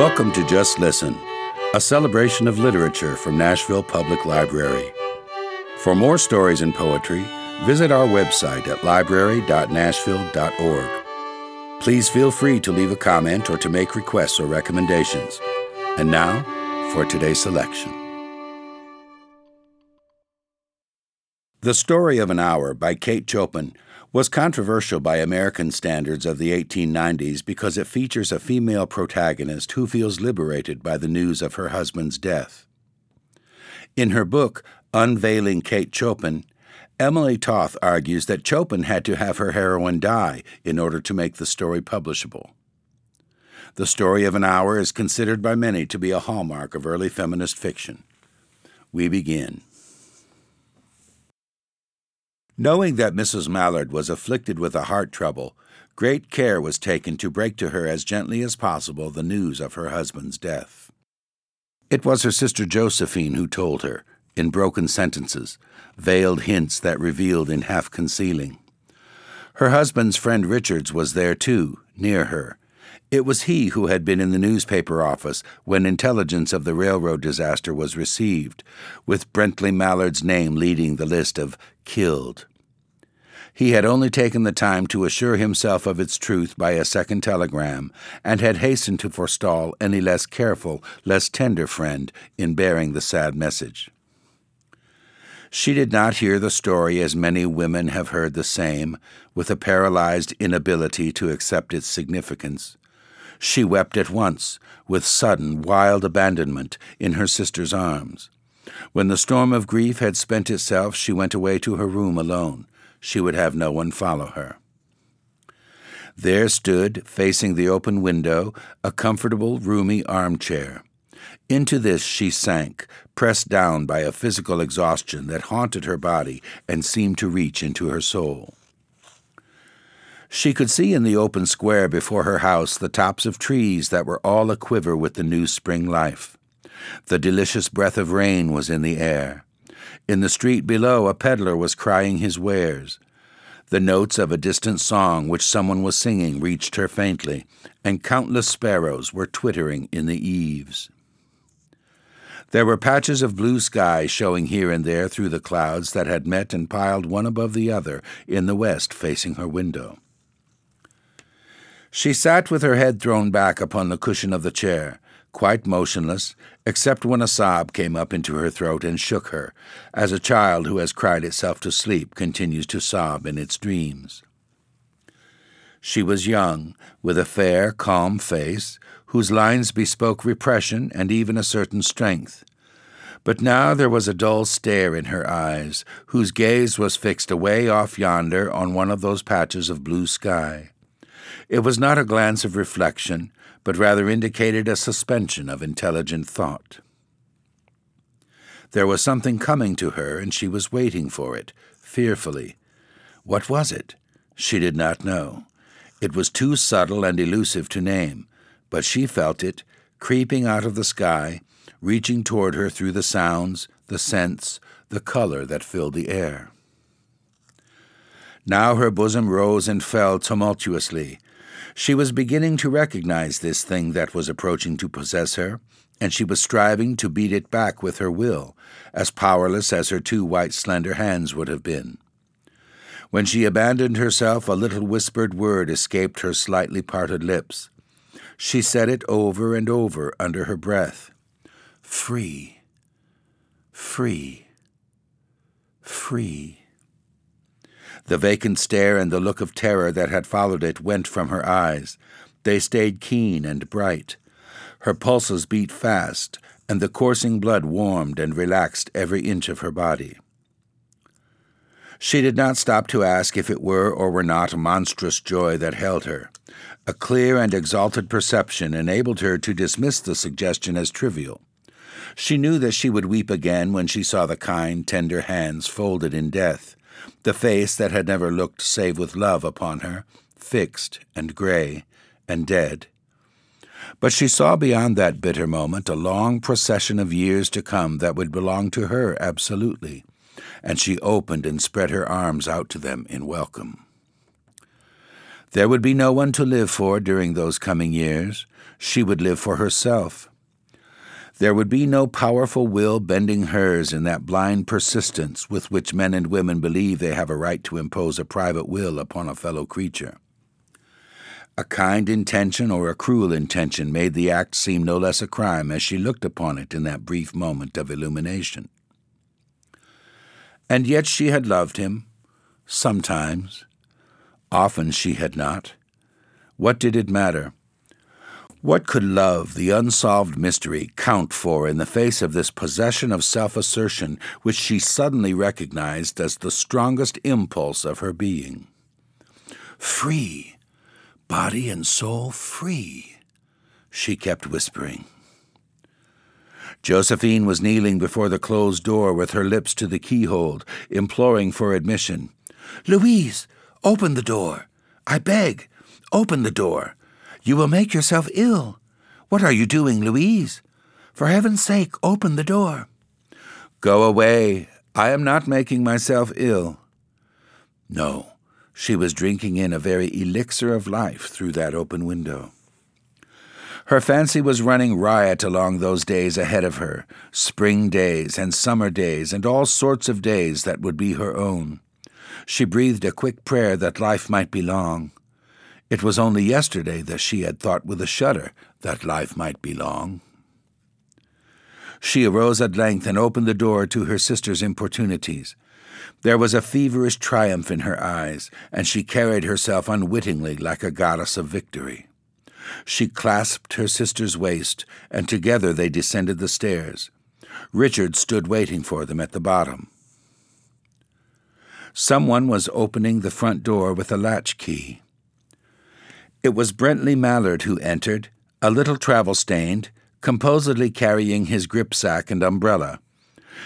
Welcome to Just Listen, a celebration of literature from Nashville Public Library. For more stories and poetry, visit our website at library.nashville.org. Please feel free to leave a comment or to make requests or recommendations. And now, for today's selection. The Story of an Hour by Kate Chopin was controversial by American standards of the 1890s because it features a female protagonist who feels liberated by the news of her husband's death. In her book, Unveiling Kate Chopin, Emily Toth argues that Chopin had to have her heroine die in order to make the story publishable. The Story of an Hour is considered by many to be a hallmark of early feminist fiction. We begin. Knowing that Mrs. Mallard was afflicted with a heart trouble, great care was taken to break to her as gently as possible the news of her husband's death. It was her sister Josephine who told her, in broken sentences, veiled hints that revealed in half concealing. Her husband's friend Richards was there too, near her. It was he who had been in the newspaper office when intelligence of the railroad disaster was received, with Brently Mallard's name leading the list of killed. He had only taken the time to assure himself of its truth by a second telegram, and had hastened to forestall any less careful, less tender friend in bearing the sad message. She did not hear the story as many women have heard the same, with a paralyzed inability to accept its significance. She wept at once, with sudden, wild abandonment, in her sister's arms. When the storm of grief had spent itself, she went away to her room alone she would have no one follow her. There stood, facing the open window, a comfortable, roomy armchair. Into this she sank, pressed down by a physical exhaustion that haunted her body and seemed to reach into her soul. She could see in the open square before her house the tops of trees that were all aquiver with the new spring life. The delicious breath of rain was in the air. In the street below, a peddler was crying his wares. The notes of a distant song which someone was singing reached her faintly, and countless sparrows were twittering in the eaves. There were patches of blue sky showing here and there through the clouds that had met and piled one above the other in the west facing her window. She sat with her head thrown back upon the cushion of the chair, quite motionless, except when a sob came up into her throat and shook her, as a child who has cried itself to sleep continues to sob in its dreams. She was young, with a fair, calm face, whose lines bespoke repression and even a certain strength. But now there was a dull stare in her eyes, whose gaze was fixed away off yonder on one of those patches of blue sky. It was not a glance of reflection, but rather indicated a suspension of intelligent thought. There was something coming to her, and she was waiting for it, fearfully. What was it? She did not know. It was too subtle and elusive to name, but she felt it, creeping out of the sky, reaching toward her through the sounds, the scents, the color that filled the air. Now her bosom rose and fell tumultuously, she was beginning to recognize this thing that was approaching to possess her, and she was striving to beat it back with her will, as powerless as her two white, slender hands would have been. When she abandoned herself, a little whispered word escaped her slightly parted lips. She said it over and over under her breath Free, free, free. The vacant stare and the look of terror that had followed it went from her eyes. They stayed keen and bright. Her pulses beat fast, and the coursing blood warmed and relaxed every inch of her body. She did not stop to ask if it were or were not a monstrous joy that held her. A clear and exalted perception enabled her to dismiss the suggestion as trivial. She knew that she would weep again when she saw the kind, tender hands folded in death, the face that had never looked save with love upon her, fixed and gray and dead. But she saw beyond that bitter moment a long procession of years to come that would belong to her absolutely, and she opened and spread her arms out to them in welcome. There would be no one to live for during those coming years. She would live for herself. There would be no powerful will bending hers in that blind persistence with which men and women believe they have a right to impose a private will upon a fellow creature. A kind intention or a cruel intention made the act seem no less a crime as she looked upon it in that brief moment of illumination. And yet she had loved him, sometimes. Often she had not. What did it matter? What could love, the unsolved mystery, count for in the face of this possession of self assertion which she suddenly recognized as the strongest impulse of her being? Free, body and soul free, she kept whispering. Josephine was kneeling before the closed door with her lips to the keyhole, imploring for admission. Louise, open the door. I beg, open the door. You will make yourself ill. What are you doing, Louise? For heaven's sake, open the door. Go away. I am not making myself ill. No, she was drinking in a very elixir of life through that open window. Her fancy was running riot along those days ahead of her spring days and summer days and all sorts of days that would be her own. She breathed a quick prayer that life might be long. It was only yesterday that she had thought with a shudder that life might be long. She arose at length and opened the door to her sister's importunities. There was a feverish triumph in her eyes, and she carried herself unwittingly like a goddess of victory. She clasped her sister's waist, and together they descended the stairs. Richard stood waiting for them at the bottom. Someone was opening the front door with a latch key. It was Brently Mallard who entered, a little travel stained, composedly carrying his gripsack and umbrella.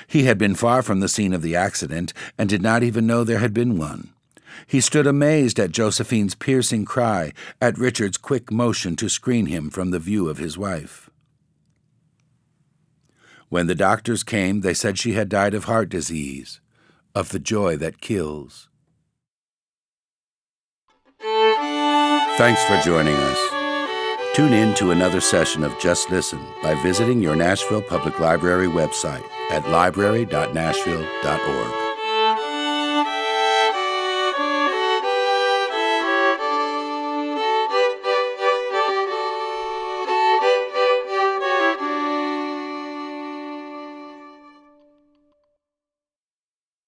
He had been far from the scene of the accident and did not even know there had been one. He stood amazed at Josephine's piercing cry, at Richard's quick motion to screen him from the view of his wife. When the doctors came, they said she had died of heart disease, of the joy that kills. Thanks for joining us. Tune in to another session of Just Listen by visiting your Nashville Public Library website at library.nashville.org.